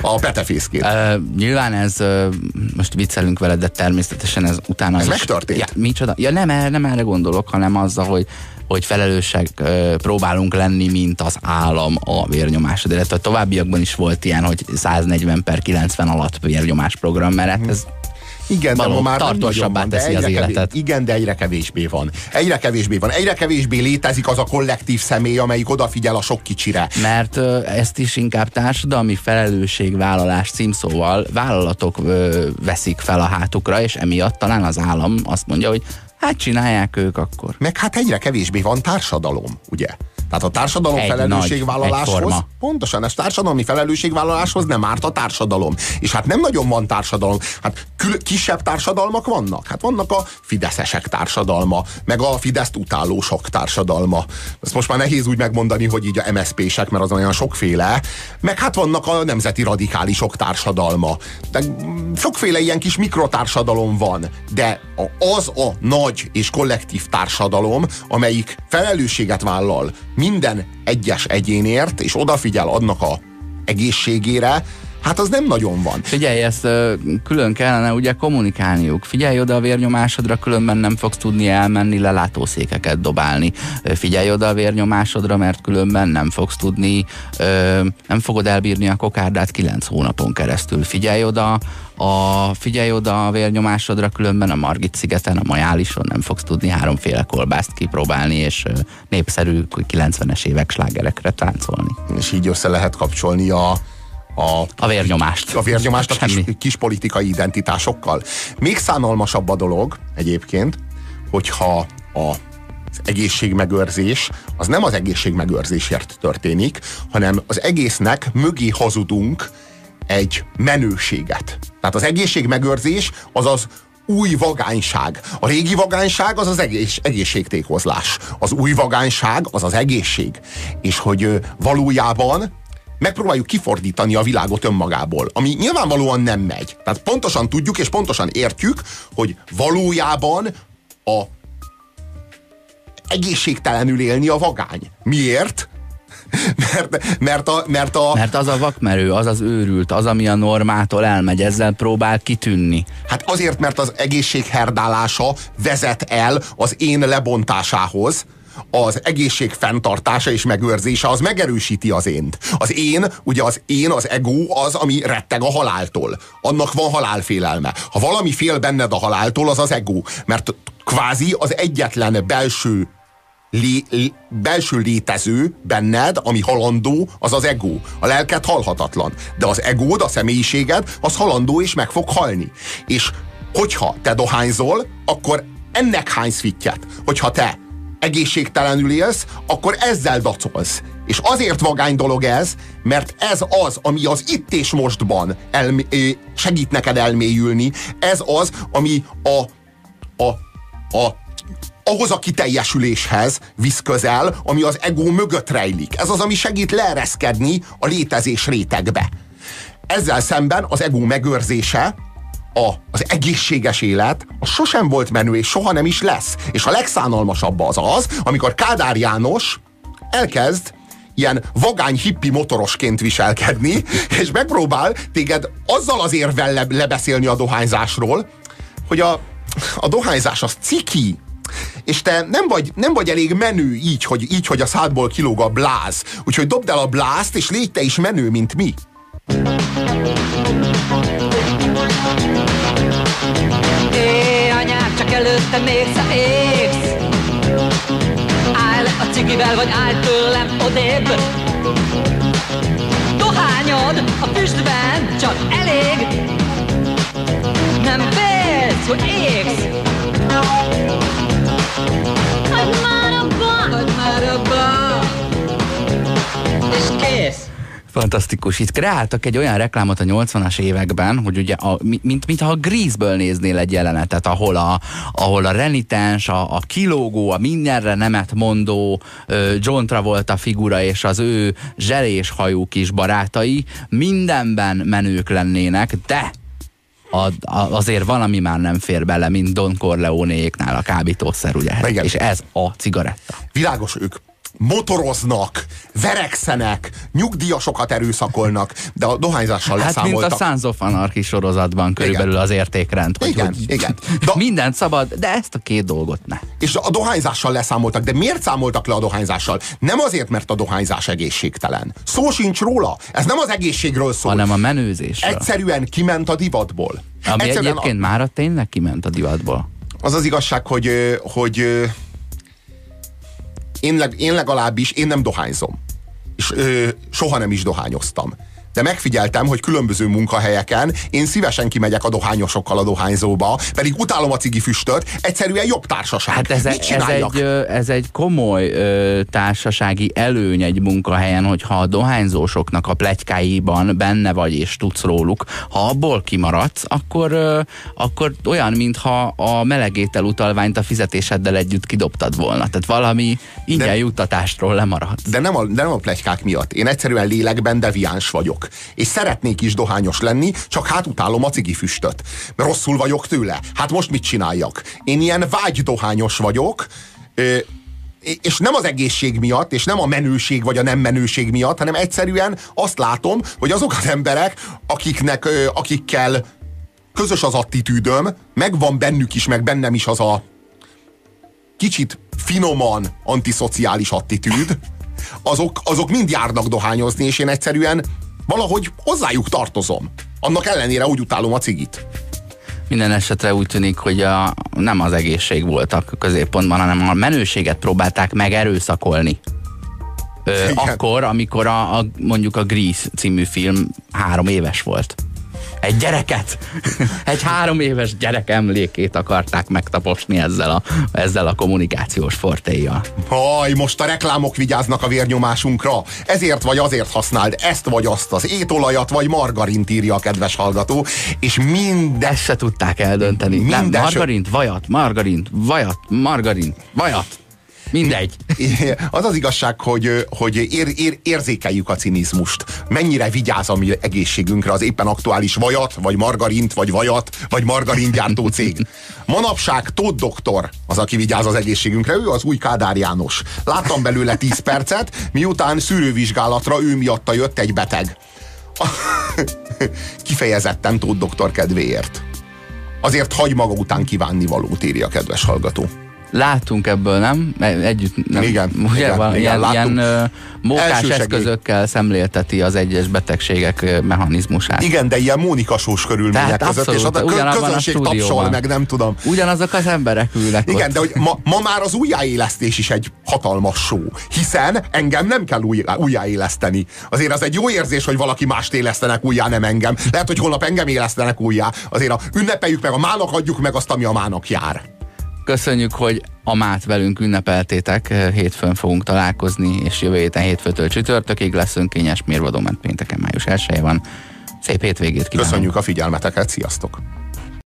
A petefészkét. Uh, nyilván ez, uh, most viccelünk veled, de természetesen ez utána Ez is. megtörtént? Ja, micsoda? Ja nem, erre- nem erre gondolok, hanem azzal, hogy hogy felelősek próbálunk lenni, mint az állam a vérnyomásod. Illetve a továbbiakban is volt ilyen, hogy 140 per 90 alatt vérnyomás program, mert hát ez Igen, de való, ma már tartósabbá van, de teszi az kevés- életet. Igen, de egyre kevésbé van. Egyre kevésbé van. Egyre kevésbé létezik az a kollektív személy, amelyik odafigyel a sok kicsire. Mert ezt is inkább társadalmi felelősségvállalás címszóval vállalatok ö, veszik fel a hátukra, és emiatt talán az állam azt mondja, hogy hát csinálják ők akkor. Meg hát egyre kevésbé van társadalom, ugye? Tehát a társadalom Egy felelősségvállaláshoz, nagy, egyforma. Pontosan, ez társadalmi felelősségvállaláshoz nem árt a társadalom. És hát nem nagyon van társadalom. Hát kisebb társadalmak vannak. Hát vannak a fideszesek társadalma, meg a Fideszt utálósok társadalma. Ezt most már nehéz úgy megmondani, hogy így a MSZP-sek, mert az olyan sokféle. Meg hát vannak a nemzeti radikálisok társadalma. De sokféle ilyen kis mikrotársadalom van. De az a nagy és kollektív társadalom, amelyik felelősséget vállal minden egyes egyénért, és odafigyel annak a egészségére, hát az nem nagyon van. Figyelj, ezt külön kellene ugye kommunikálniuk. Figyelj oda a vérnyomásodra, különben nem fogsz tudni elmenni lelátószékeket dobálni. Figyelj oda a vérnyomásodra, mert különben nem fogsz tudni, nem fogod elbírni a kokárdát 9 hónapon keresztül. Figyelj oda, a, figyelj oda a vérnyomásodra, különben a Margit szigeten, a Majálison nem fogsz tudni háromféle kolbászt kipróbálni, és népszerű 90-es évek slágerekre táncolni. És így össze lehet kapcsolni a, a A vérnyomást. a vérnyomást a kis, kis politikai identitásokkal. Még szánalmasabb a dolog egyébként, hogyha a az egészségmegőrzés az nem az egészségmegőrzésért történik, hanem az egésznek mögé hazudunk egy menőséget. Tehát az egészségmegőrzés az az új vagányság. A régi vagányság az az egész, egészségtékozlás. Az új vagányság az az egészség. És hogy valójában megpróbáljuk kifordítani a világot önmagából, ami nyilvánvalóan nem megy. Tehát pontosan tudjuk és pontosan értjük, hogy valójában a egészségtelenül élni a vagány. Miért? *laughs* Mert, mert, a, mert a, Mert az a vakmerő, az az őrült, az, ami a normától elmegy, ezzel próbál kitűnni. Hát azért, mert az egészség herdálása vezet el az én lebontásához, az egészség fenntartása és megőrzése az megerősíti az ént. Az én, ugye az én, az ego az, ami retteg a haláltól. Annak van halálfélelme. Ha valami fél benned a haláltól, az az ego. Mert kvázi az egyetlen belső lé, lé, belső létező benned, ami halandó, az az ego. A lelked halhatatlan. De az egód, a személyiséged, az halandó és meg fog halni. És hogyha te dohányzol, akkor ennek hánysz fittyet. Hogyha te egészségtelenül élsz, akkor ezzel dacolsz. És azért vagány dolog ez, mert ez az, ami az itt és mostban elmé- segít neked elmélyülni, ez az, ami a, a, a ahhoz a kiteljesüléshez visz közel, ami az ego mögött rejlik. Ez az, ami segít leereszkedni a létezés rétegbe. ezzel szemben az ego megőrzése, a, az egészséges élet, az sosem volt menő, és soha nem is lesz. És a legszánalmasabb az az, amikor Kádár János elkezd ilyen vagány hippi motorosként viselkedni, *laughs* és megpróbál téged azzal az érvel le, lebeszélni a dohányzásról, hogy a, a dohányzás az ciki, és te nem vagy, nem vagy elég menő így hogy, így, hogy a szádból kilóg a bláz. Úgyhogy dobd el a blázt, és légy te is menő, mint mi. Anyám, csak előtte még égsz Állj le a cigivel, vagy állj tőlem odébb Dohányod a füstben csak elég Nem félsz, hogy égsz Hagyd már abba! Hagyd már abba! És kész! Fantasztikus. Itt kreáltak egy olyan reklámot a 80-as években, hogy ugye, a, mint, mint ha a Grease-ből néznél egy jelenetet, ahol a, ahol a renitens, a, a kilógó, a mindenre nemet mondó John Travolta figura és az ő zselés hajú kis barátai mindenben menők lennének, de a, a, azért valami már nem fér bele, mint Don Corleone-éknál a kábítószer, ugye? Igen. És ez a cigaretta. Világos ők motoroznak, verekszenek, nyugdíjasokat erőszakolnak, de a dohányzással Hát leszámoltak. mint a Sons of Anarchy sorozatban körülbelül Igen. az értékrend. Hogy, Igen, hogy igen. *laughs* De- Mindent szabad, de ezt a két dolgot ne. És a dohányzással leszámoltak, de miért számoltak le a dohányzással? Nem azért, mert a dohányzás egészségtelen. Szó sincs róla. Ez nem az egészségről szól. Hanem a menőzésről. Egyszerűen kiment a divatból. Ami Egyszerűen egyébként már a tényleg kiment a divatból. az az igazság, hogy, hogy én, leg, én legalábbis, én nem dohányzom. És ö, soha nem is dohányoztam. De megfigyeltem, hogy különböző munkahelyeken én szívesen kimegyek a dohányosokkal a dohányzóba, pedig utálom a cigi füstöt, egyszerűen jobb társaság. Hát ez, Mit egy, ez, egy, ez egy komoly ö, társasági előny egy munkahelyen, hogyha a dohányzósoknak a pletykáiban benne vagy és tudsz róluk. Ha abból kimaradsz, akkor, ö, akkor olyan, mintha a melegétel utalványt a fizetéseddel együtt kidobtad volna. Tehát valami ingyen De- juttatástról lemaradsz. De nem a, de nem a plegykák miatt. Én egyszerűen lélekben deviáns vagyok. És szeretnék is dohányos lenni, csak hát utálom a cigi füstöt. Mert rosszul vagyok tőle. Hát most mit csináljak? Én ilyen vágydohányos vagyok, és nem az egészség miatt, és nem a menőség vagy a nem menőség miatt, hanem egyszerűen azt látom, hogy azok az emberek, akiknek, akikkel közös az attitűdöm, megvan bennük is, meg bennem is az a kicsit finoman antiszociális attitűd, azok, azok mind járnak dohányozni, és én egyszerűen valahogy hozzájuk tartozom. Annak ellenére úgy utálom a cigit. Minden esetre úgy tűnik, hogy a, nem az egészség volt a középpontban, hanem a menőséget próbálták megerőszakolni. Ö, Igen. akkor, amikor a, a, mondjuk a Grease című film három éves volt. Egy gyereket, *laughs* egy három éves gyerek emlékét akarták megtaposni ezzel a, ezzel a kommunikációs fortéjjal. Haj, most a reklámok vigyáznak a vérnyomásunkra. Ezért vagy azért használd ezt vagy azt, az étolajat vagy margarint írja a kedves hallgató, és minden Ezt se tudták eldönteni. Nem, Minden margarint, vajat, margarint, vajat, margarint, vajat. Mindegy. Az az igazság, hogy, hogy ér, ér, érzékeljük a cinizmust. Mennyire vigyáz a mi egészségünkre az éppen aktuális vajat, vagy margarint, vagy vajat, vagy margaringyártó cég. Manapság Tóth doktor az, aki vigyáz az egészségünkre, ő az új Kádár János. Láttam belőle 10 percet, miután szűrővizsgálatra ő miatta jött egy beteg. *laughs* Kifejezetten Tóth doktor kedvéért. Azért hagy maga után kívánni valót, írja a kedves hallgató. Láttunk ebből, nem? Együtt nem. Igen, Ugye, igen, van, igen, ilyen, ilyen ö, mókás Elsősegély. eszközökkel szemlélteti az egyes betegségek mechanizmusát. Igen, de ilyen mónikasós körülmények Tehát között, és a abszolút, ugyanabban a közönség tapsol, stúdióban. meg nem tudom. Ugyanazok az emberek ülnek Igen, ott. de hogy ma, ma már az újjáélesztés is egy hatalmas show, hiszen engem nem kell új, újjáéleszteni. Azért az egy jó érzés, hogy valaki mást élesztenek újjá, nem engem. Lehet, hogy holnap engem élesztenek újjá. Azért a, ünnepeljük meg a mának, adjuk meg azt, ami a mának jár. Köszönjük, hogy a mát velünk ünnepeltétek. Hétfőn fogunk találkozni, és jövő héten hétfőtől csütörtökig lesz önkényes mérvadó, mert pénteken május 1 van. Szép hétvégét kívánok! Köszönjük a figyelmeteket, sziasztok!